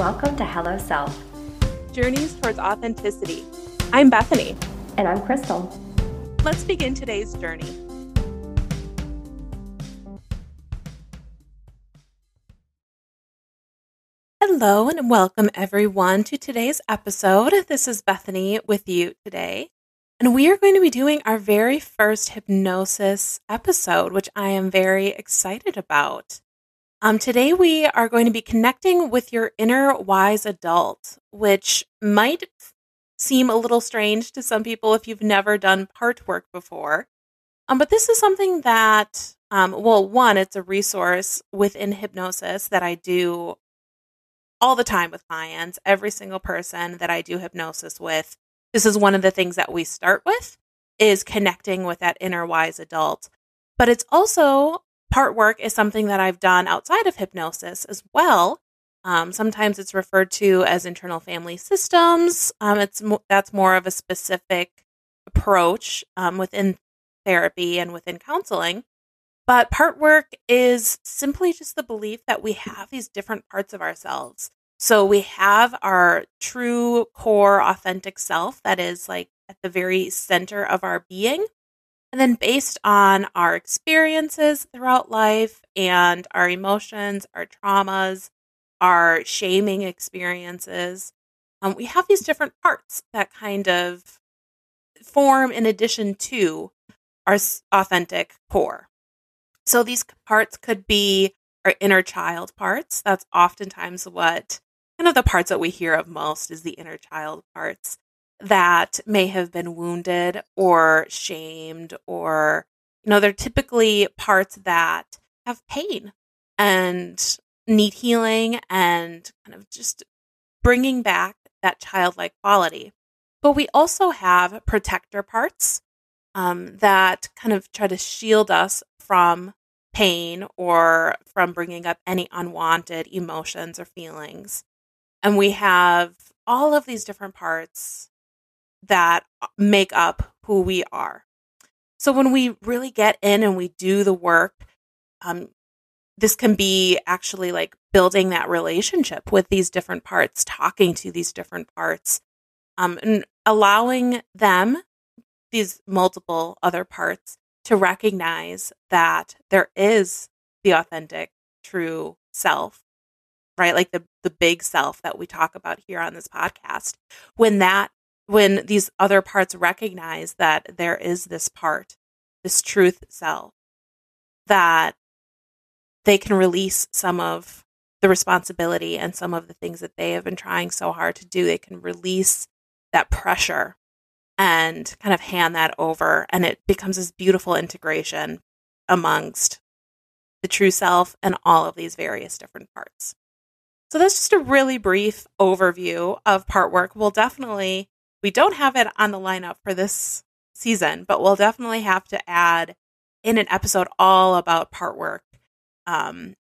Welcome to Hello Self. Journeys towards authenticity. I'm Bethany. And I'm Crystal. Let's begin today's journey. Hello and welcome everyone to today's episode. This is Bethany with you today. And we are going to be doing our very first hypnosis episode, which I am very excited about. Um, today, we are going to be connecting with your inner wise adult, which might seem a little strange to some people if you've never done part work before. Um, but this is something that, um, well, one, it's a resource within hypnosis that I do all the time with clients. Every single person that I do hypnosis with, this is one of the things that we start with is connecting with that inner wise adult. But it's also part work is something that I've done outside of hypnosis as well. Um, sometimes it's referred to as internal family systems. Um, it's mo- that's more of a specific approach um, within therapy and within counseling. But part work is simply just the belief that we have these different parts of ourselves. So we have our true core authentic self that is like at the very center of our being. And then, based on our experiences throughout life and our emotions, our traumas, our shaming experiences, um, we have these different parts that kind of form in addition to our authentic core. So, these parts could be our inner child parts. That's oftentimes what kind of the parts that we hear of most is the inner child parts that may have been wounded or shamed or you know they're typically parts that have pain and need healing and kind of just bringing back that childlike quality. But we also have protector parts um, that kind of try to shield us from pain or from bringing up any unwanted emotions or feelings. And we have all of these different parts that uh, make up who we are. So when we really get in and we do the work, um, this can be actually like building that relationship with these different parts, talking to these different parts, um, and allowing them, these multiple other parts, to recognize that there is the authentic, true self, right? Like the the big self that we talk about here on this podcast. When that when these other parts recognize that there is this part, this truth self, that they can release some of the responsibility and some of the things that they have been trying so hard to do. They can release that pressure and kind of hand that over. And it becomes this beautiful integration amongst the true self and all of these various different parts. So that's just a really brief overview of part work. We'll definitely we don't have it on the lineup for this season, but we'll definitely have to add in an episode all about part work um,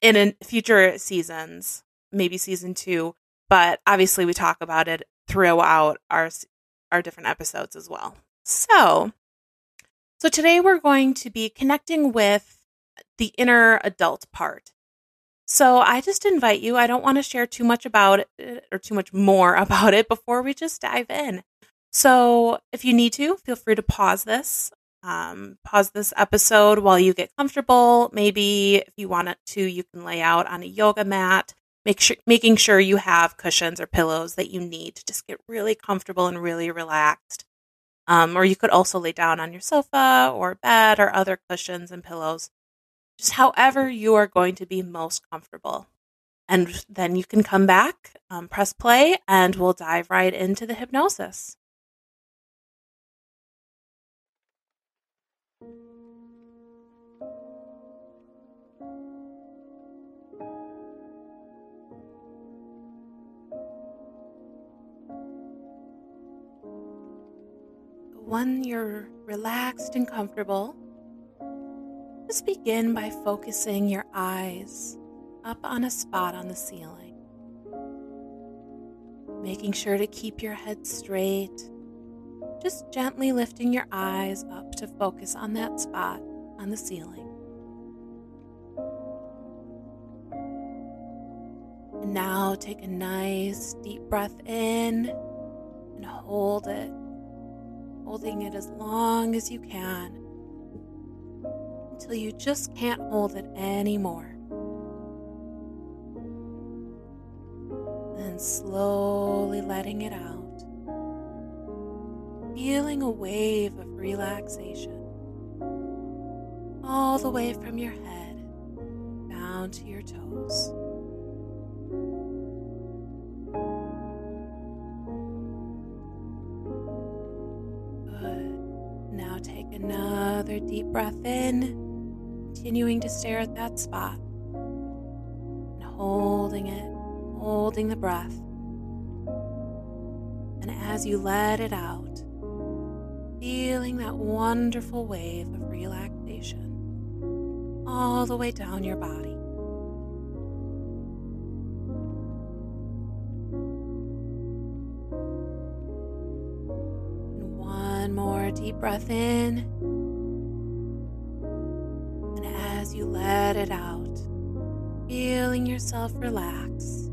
in an future seasons, maybe season two. But obviously, we talk about it throughout our our different episodes as well. So, so today we're going to be connecting with the inner adult part. So I just invite you, I don't want to share too much about it or too much more about it before we just dive in. So if you need to, feel free to pause this. Um, pause this episode while you get comfortable. Maybe if you want it to, you can lay out on a yoga mat. Make sure making sure you have cushions or pillows that you need to just get really comfortable and really relaxed. Um, or you could also lay down on your sofa or bed or other cushions and pillows just however you are going to be most comfortable. And then you can come back, um, press play, and we'll dive right into the hypnosis. When you're relaxed and comfortable, just begin by focusing your eyes up on a spot on the ceiling. Making sure to keep your head straight. Just gently lifting your eyes up to focus on that spot on the ceiling. And now take a nice deep breath in and hold it, holding it as long as you can until you just can't hold it anymore. Then slowly letting it out, feeling a wave of relaxation all the way from your head down to your toes. Good. Now take another deep breath in, continuing to stare at that spot and holding it, holding the breath. And as you let it out, feeling that wonderful wave of relaxation all the way down your body. And one more deep breath in. It out, feeling yourself relax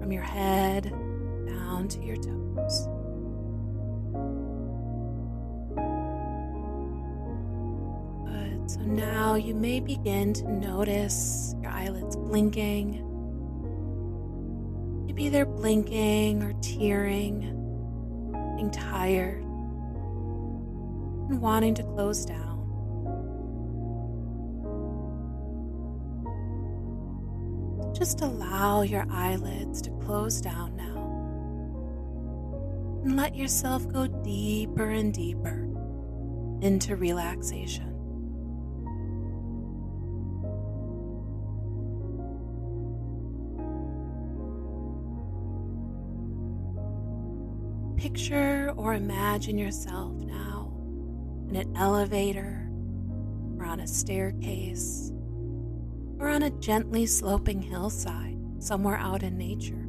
from your head down to your toes. So now you may begin to notice your eyelids blinking. Maybe they're blinking or tearing, being tired, and wanting to close down. Just allow your eyelids to close down now. And let yourself go deeper and deeper into relaxation. Picture or imagine yourself now in an elevator or on a staircase or on a gently sloping hillside somewhere out in nature,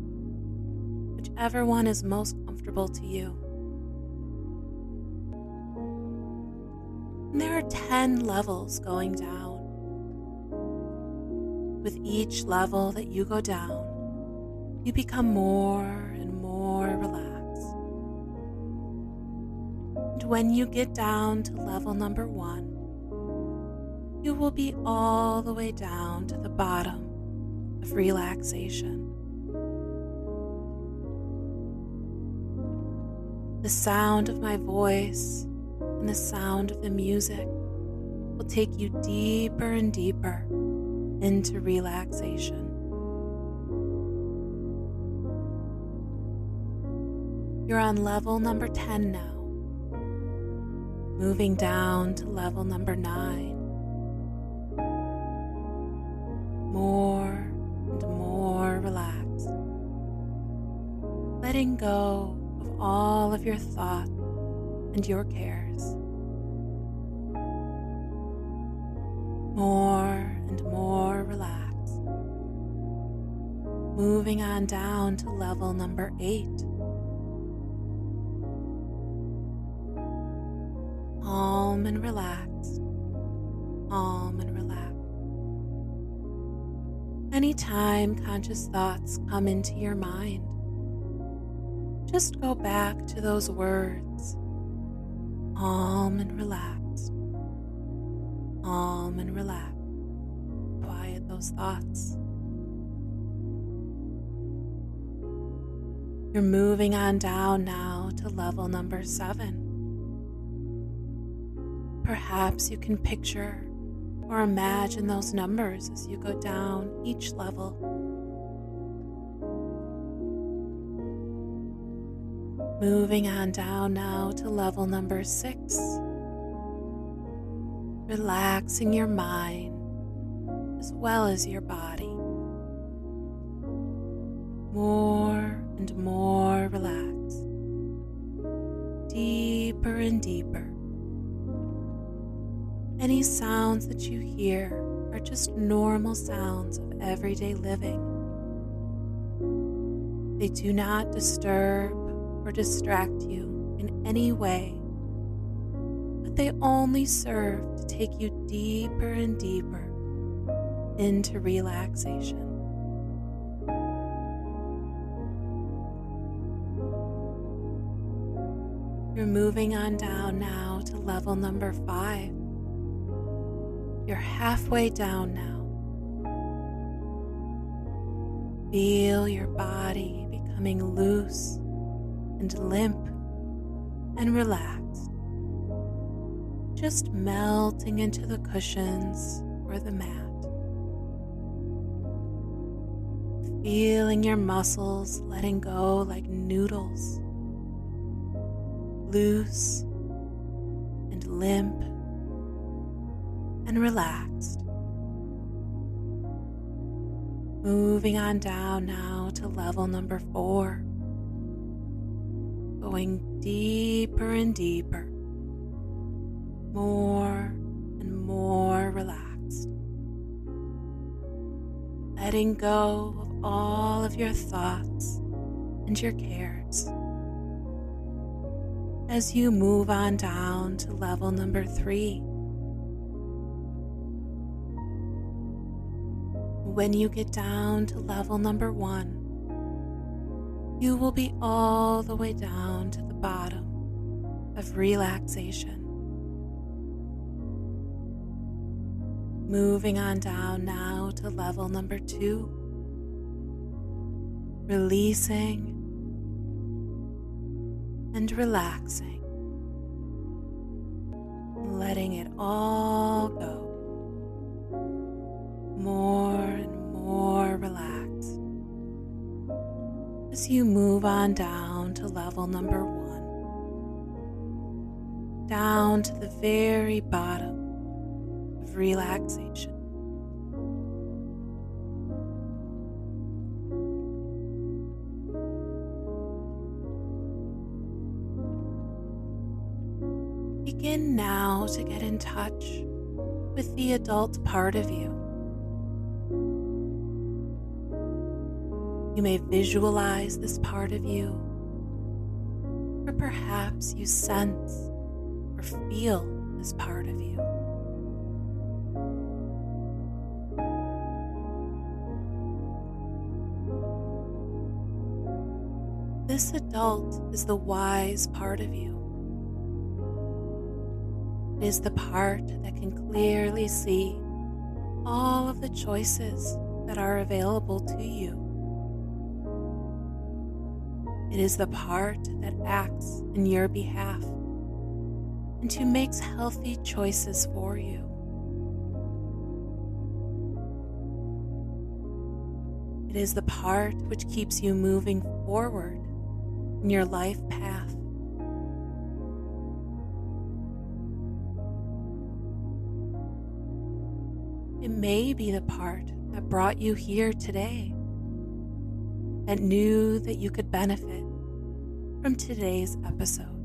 whichever one is most comfortable to you. And there are 10 levels going down. With each level that you go down, you become more and more relaxed And when you get down to level number one, you will be all the way down to the bottom of relaxation. The sound of my voice and the sound of the music will take you deeper and deeper into relaxation. You're on level number 10 now, moving down to level number 9. Letting go of all of your thoughts and your cares. More and more relaxed, moving on down to level number eight. calm and relaxed, calm and relaxed. Anytime conscious thoughts come into your mind, just go back to those words calm and relaxed, calm and relaxed. Quiet those thoughts. You're moving on down now to level number seven. Perhaps you can picture or imagine those numbers as you go down each level. Moving on down now to level number six. Relaxing your mind as well as your body. More and more relaxed. Deeper and deeper. Any sounds that you hear are just normal sounds of everyday living. They do not disturb or distract you in any way, but they only serve to take you deeper and deeper into relaxation. You're moving on down now to level number five. You're halfway down now. Feel your body becoming loose and limp and relaxed, just melting into the cushions or the mat. Feeling your muscles letting go like noodles, loose and limp and relaxed. Moving on down now to level number four. Going deeper and deeper. More and more relaxed. Letting go of all of your thoughts and your cares. As you move on down to level number three. When you get down to level number one, you will be all the way down to the bottom of relaxation. Moving on down now to level number two, releasing and relaxing, letting it all go. More and more relaxed as you move on down to level number one, down to the very bottom of relaxation. Begin now to get in touch with the adult part of you. You may visualize this part of you, or perhaps you sense or feel this part of you. This adult is the wise part of you. It is the part that can clearly see all of the choices that are available to you. It is the part that acts in your behalf and who makes healthy choices for you. It is the part which keeps you moving forward in your life path. It may be the part that brought you here today that knew that you could benefit from today's episode.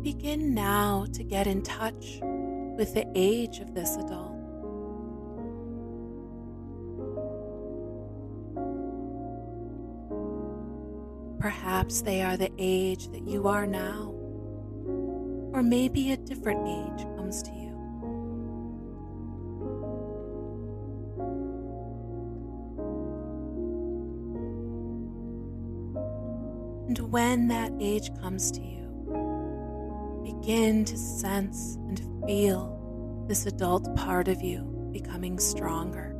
Begin now to get in touch with the age of this adult. Perhaps they are the age that you are now, or maybe a different age comes to you. And when that age comes to you, begin to sense and feel this adult part of you becoming stronger.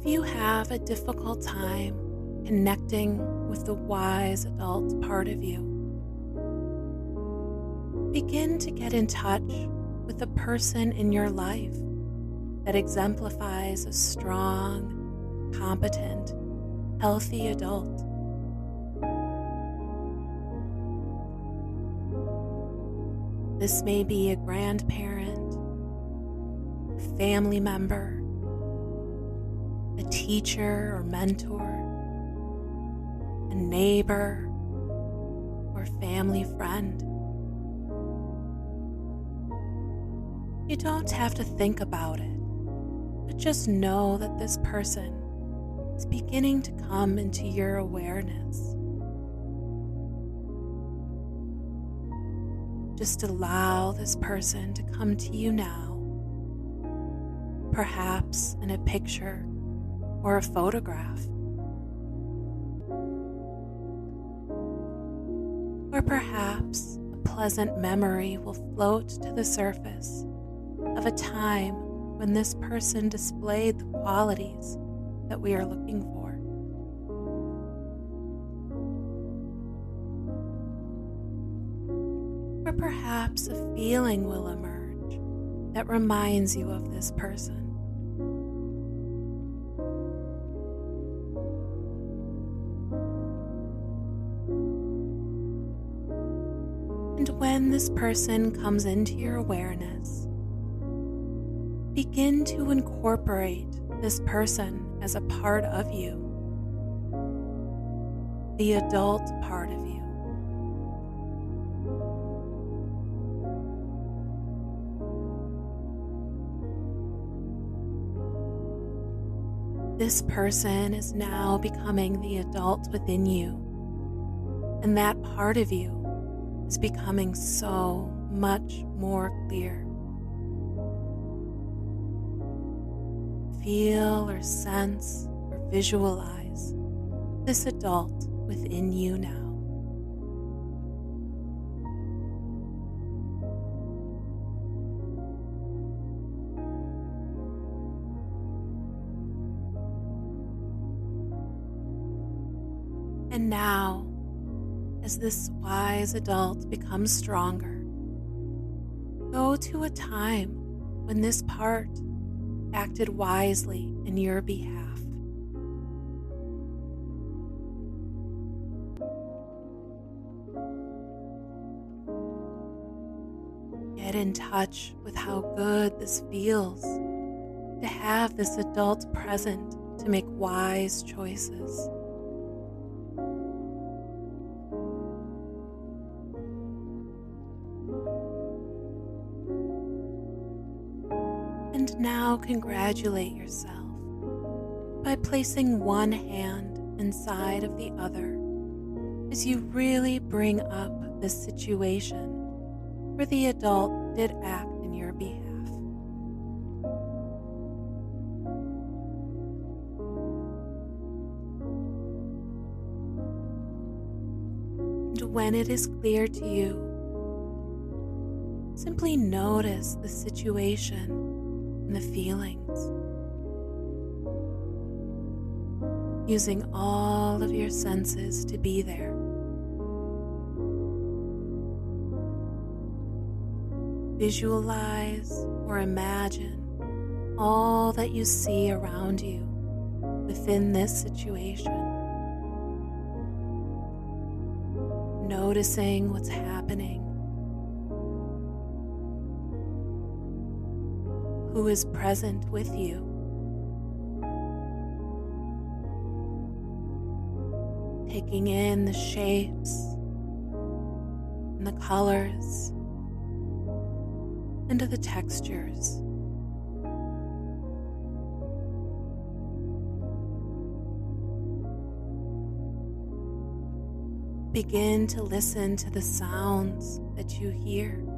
If you have a difficult time connecting with the wise adult part of you, begin to get in touch with the person in your life that exemplifies a strong, competent, healthy adult. This may be a grandparent, a family member, a teacher or mentor, a neighbor, or family friend. You don't have to think about it, but just know that this person is beginning to come into your awareness. Just allow this person to come to you now, perhaps in a picture or a photograph. Or perhaps a pleasant memory will float to the surface of a time when this person displayed the qualities that we are looking for. Or perhaps a feeling will emerge that reminds you of this person. And when this person comes into your awareness, begin to incorporate this person as a part of you, the adult part of you. This person is now becoming the adult within you, and that part of you is becoming so much more clear. Feel or sense or visualize this adult within you now. And now, as this wise adult becomes stronger, go to a time when this part acted wisely in your behalf. Get in touch with how good this feels to have this adult present to make wise choices. Congratulate yourself by placing one hand inside of the other as you really bring up this situation where the adult did act in your behalf. And when it is clear to you, simply notice the situation and the feelings. Using all of your senses to be there. Visualize or imagine all that you see around you within this situation. Noticing what's happening. Who is present with you. Taking in the shapes and the colors and the textures. Begin to listen to the sounds that you hear.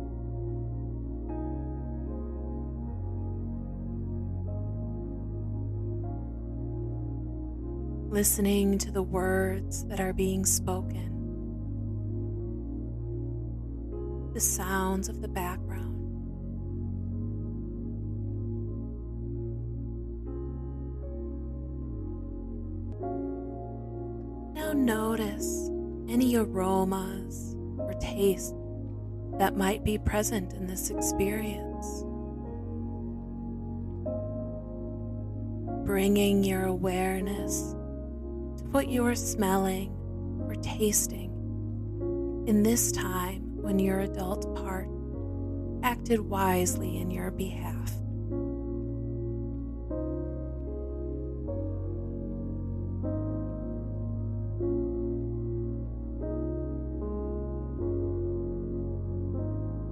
Listening to the words that are being spoken, the sounds of the background. Now notice any aromas or tastes that might be present in this experience. Bringing your awareness what you are smelling or tasting in this time when your adult part acted wisely in your behalf.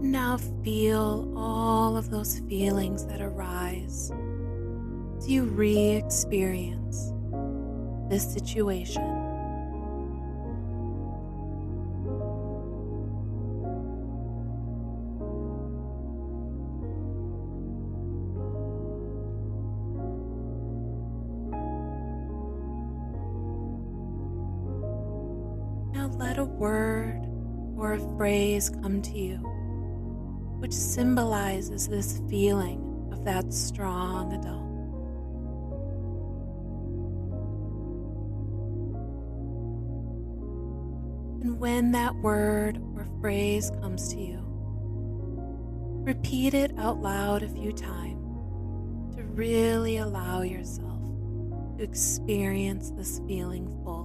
Now feel all of those feelings that arise as you re experience this situation. Now let a word or a phrase come to you which symbolizes this feeling of that strong adult. And when that word or phrase comes to you, repeat it out loud a few times to really allow yourself to experience this feeling fully.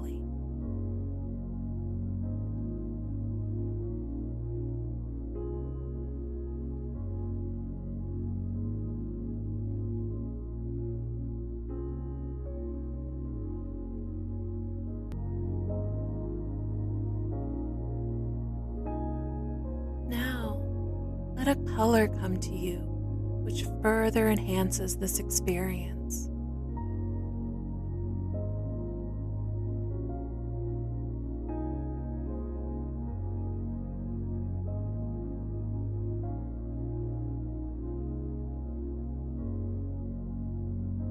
A color come to you which further enhances this experience.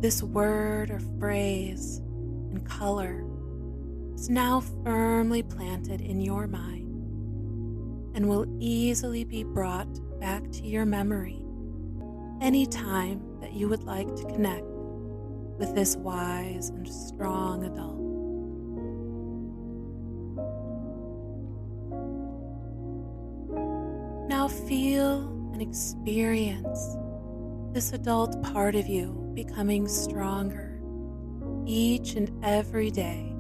This word or phrase and color is now firmly planted in your mind and will easily be brought back to your memory any time that you would like to connect with this wise and strong adult. Now feel and experience this adult part of you becoming stronger each and every day.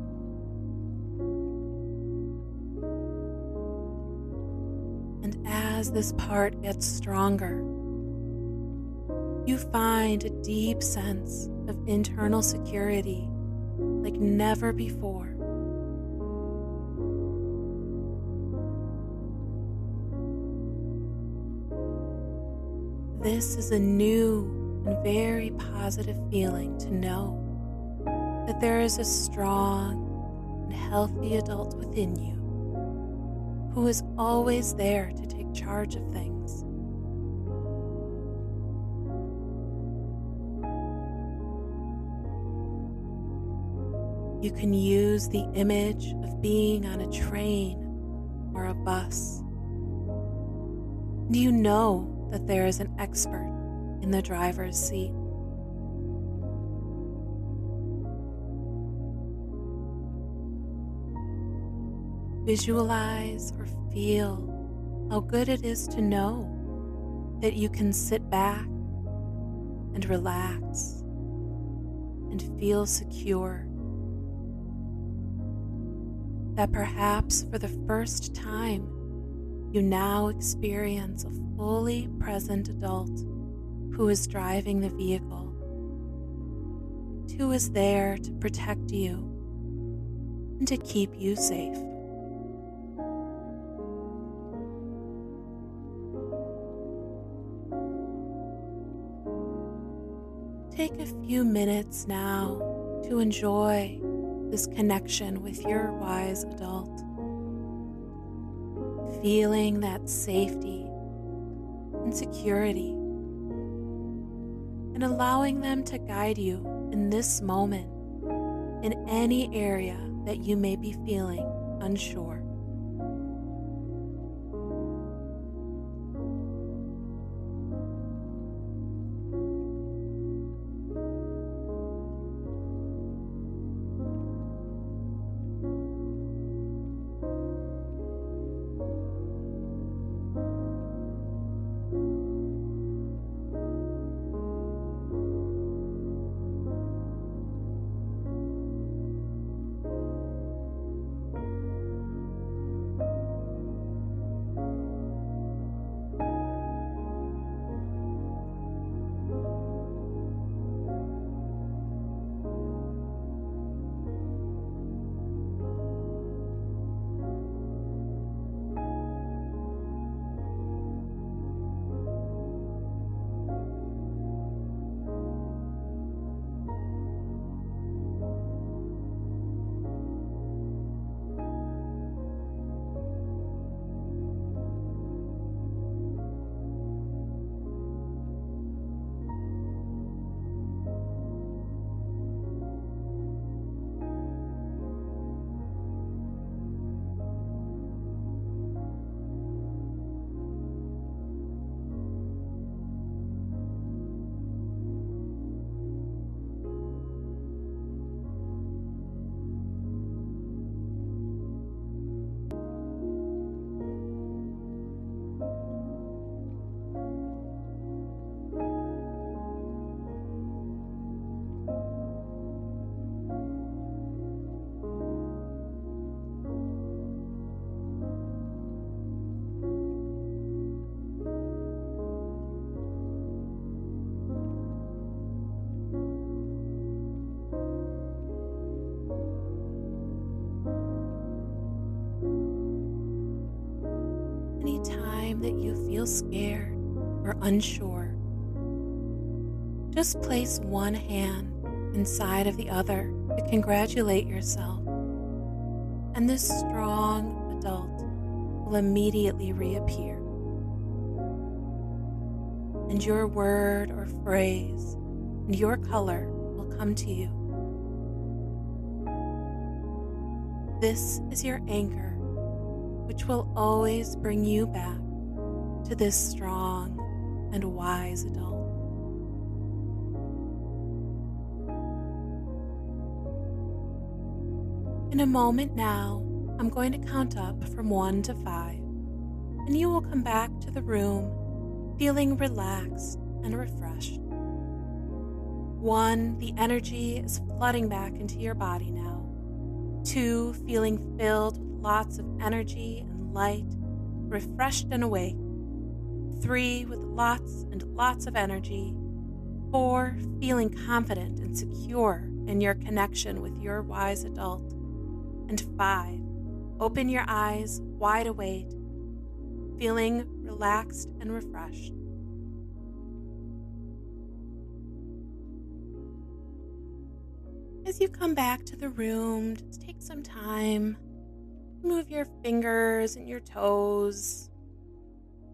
As this part gets stronger, you find a deep sense of internal security like never before. This is a new and very positive feeling to know that there is a strong and healthy adult within you who is always there to take charge of things. You can use the image of being on a train or a bus. Do you know that there is an expert in the driver's seat? Visualize or feel how good it is to know that you can sit back and relax and feel secure that perhaps for the first time you now experience a fully present adult who is driving the vehicle, who is there to protect you and to keep you safe. Take a few minutes now to enjoy this connection with your wise adult. Feeling that safety and security, and allowing them to guide you in this moment in any area that you may be feeling unsure. Feel scared or unsure, just place one hand inside of the other to congratulate yourself. And this strong adult will immediately reappear. And your word or phrase and your color will come to you. This is your anchor, which will always bring you back to this strong and wise adult. In a moment now, I'm going to count up from one to five, and you will come back to the room feeling relaxed and refreshed. One, the energy is flooding back into your body now. Two, feeling filled with lots of energy and light, refreshed and awake. Three, with lots and lots of energy. Four, feeling confident and secure in your connection with your wise adult. And five, open your eyes wide awake, feeling relaxed and refreshed. As you come back to the room, just take some time. Move your fingers and your toes,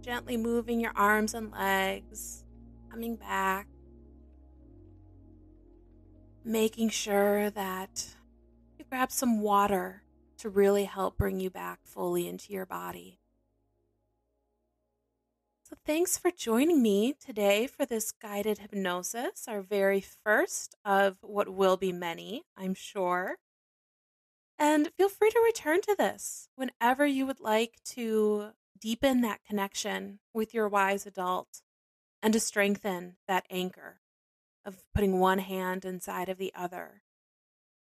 gently moving your arms and legs, coming back, making sure that you grab some water to really help bring you back fully into your body. So, thanks for joining me today for this guided hypnosis, our very first of what will be many, I'm sure. And feel free to return to this whenever you would like to deepen that connection with your wise adult and to strengthen that anchor of putting one hand inside of the other.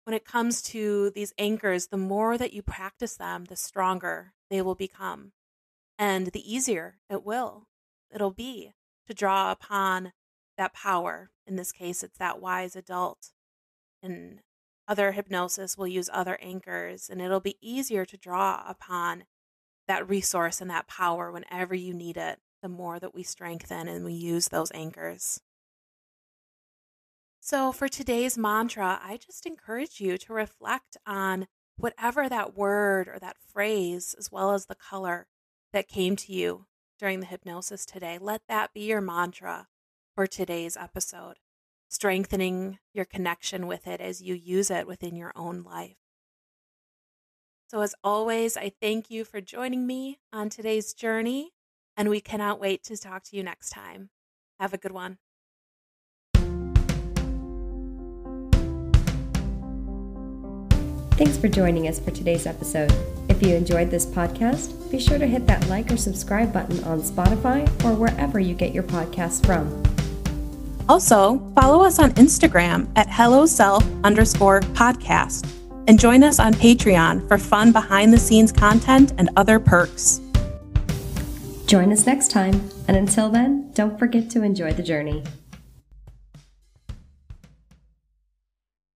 When it comes to these anchors, the more that you practice them, the stronger they will become and the easier it will it'll be to draw upon that power. In this case, it's that wise adult. And other hypnosis will use other anchors, and it'll be easier to draw upon that resource and that power whenever you need it, the more that we strengthen and we use those anchors. So, for today's mantra, I just encourage you to reflect on whatever that word or that phrase, as well as the color that came to you during the hypnosis today. Let that be your mantra for today's episode, strengthening your connection with it as you use it within your own life. So, as always, I thank you for joining me on today's journey, and we cannot wait to talk to you next time. Have a good one. Thanks for joining us for today's episode. If you enjoyed this podcast, be sure to hit that like or subscribe button on Spotify or wherever you get your podcasts from. Also, follow us on Instagram at HelloSelf underscore podcast and join us on Patreon for fun behind the scenes content and other perks. Join us next time, and until then, don't forget to enjoy the journey.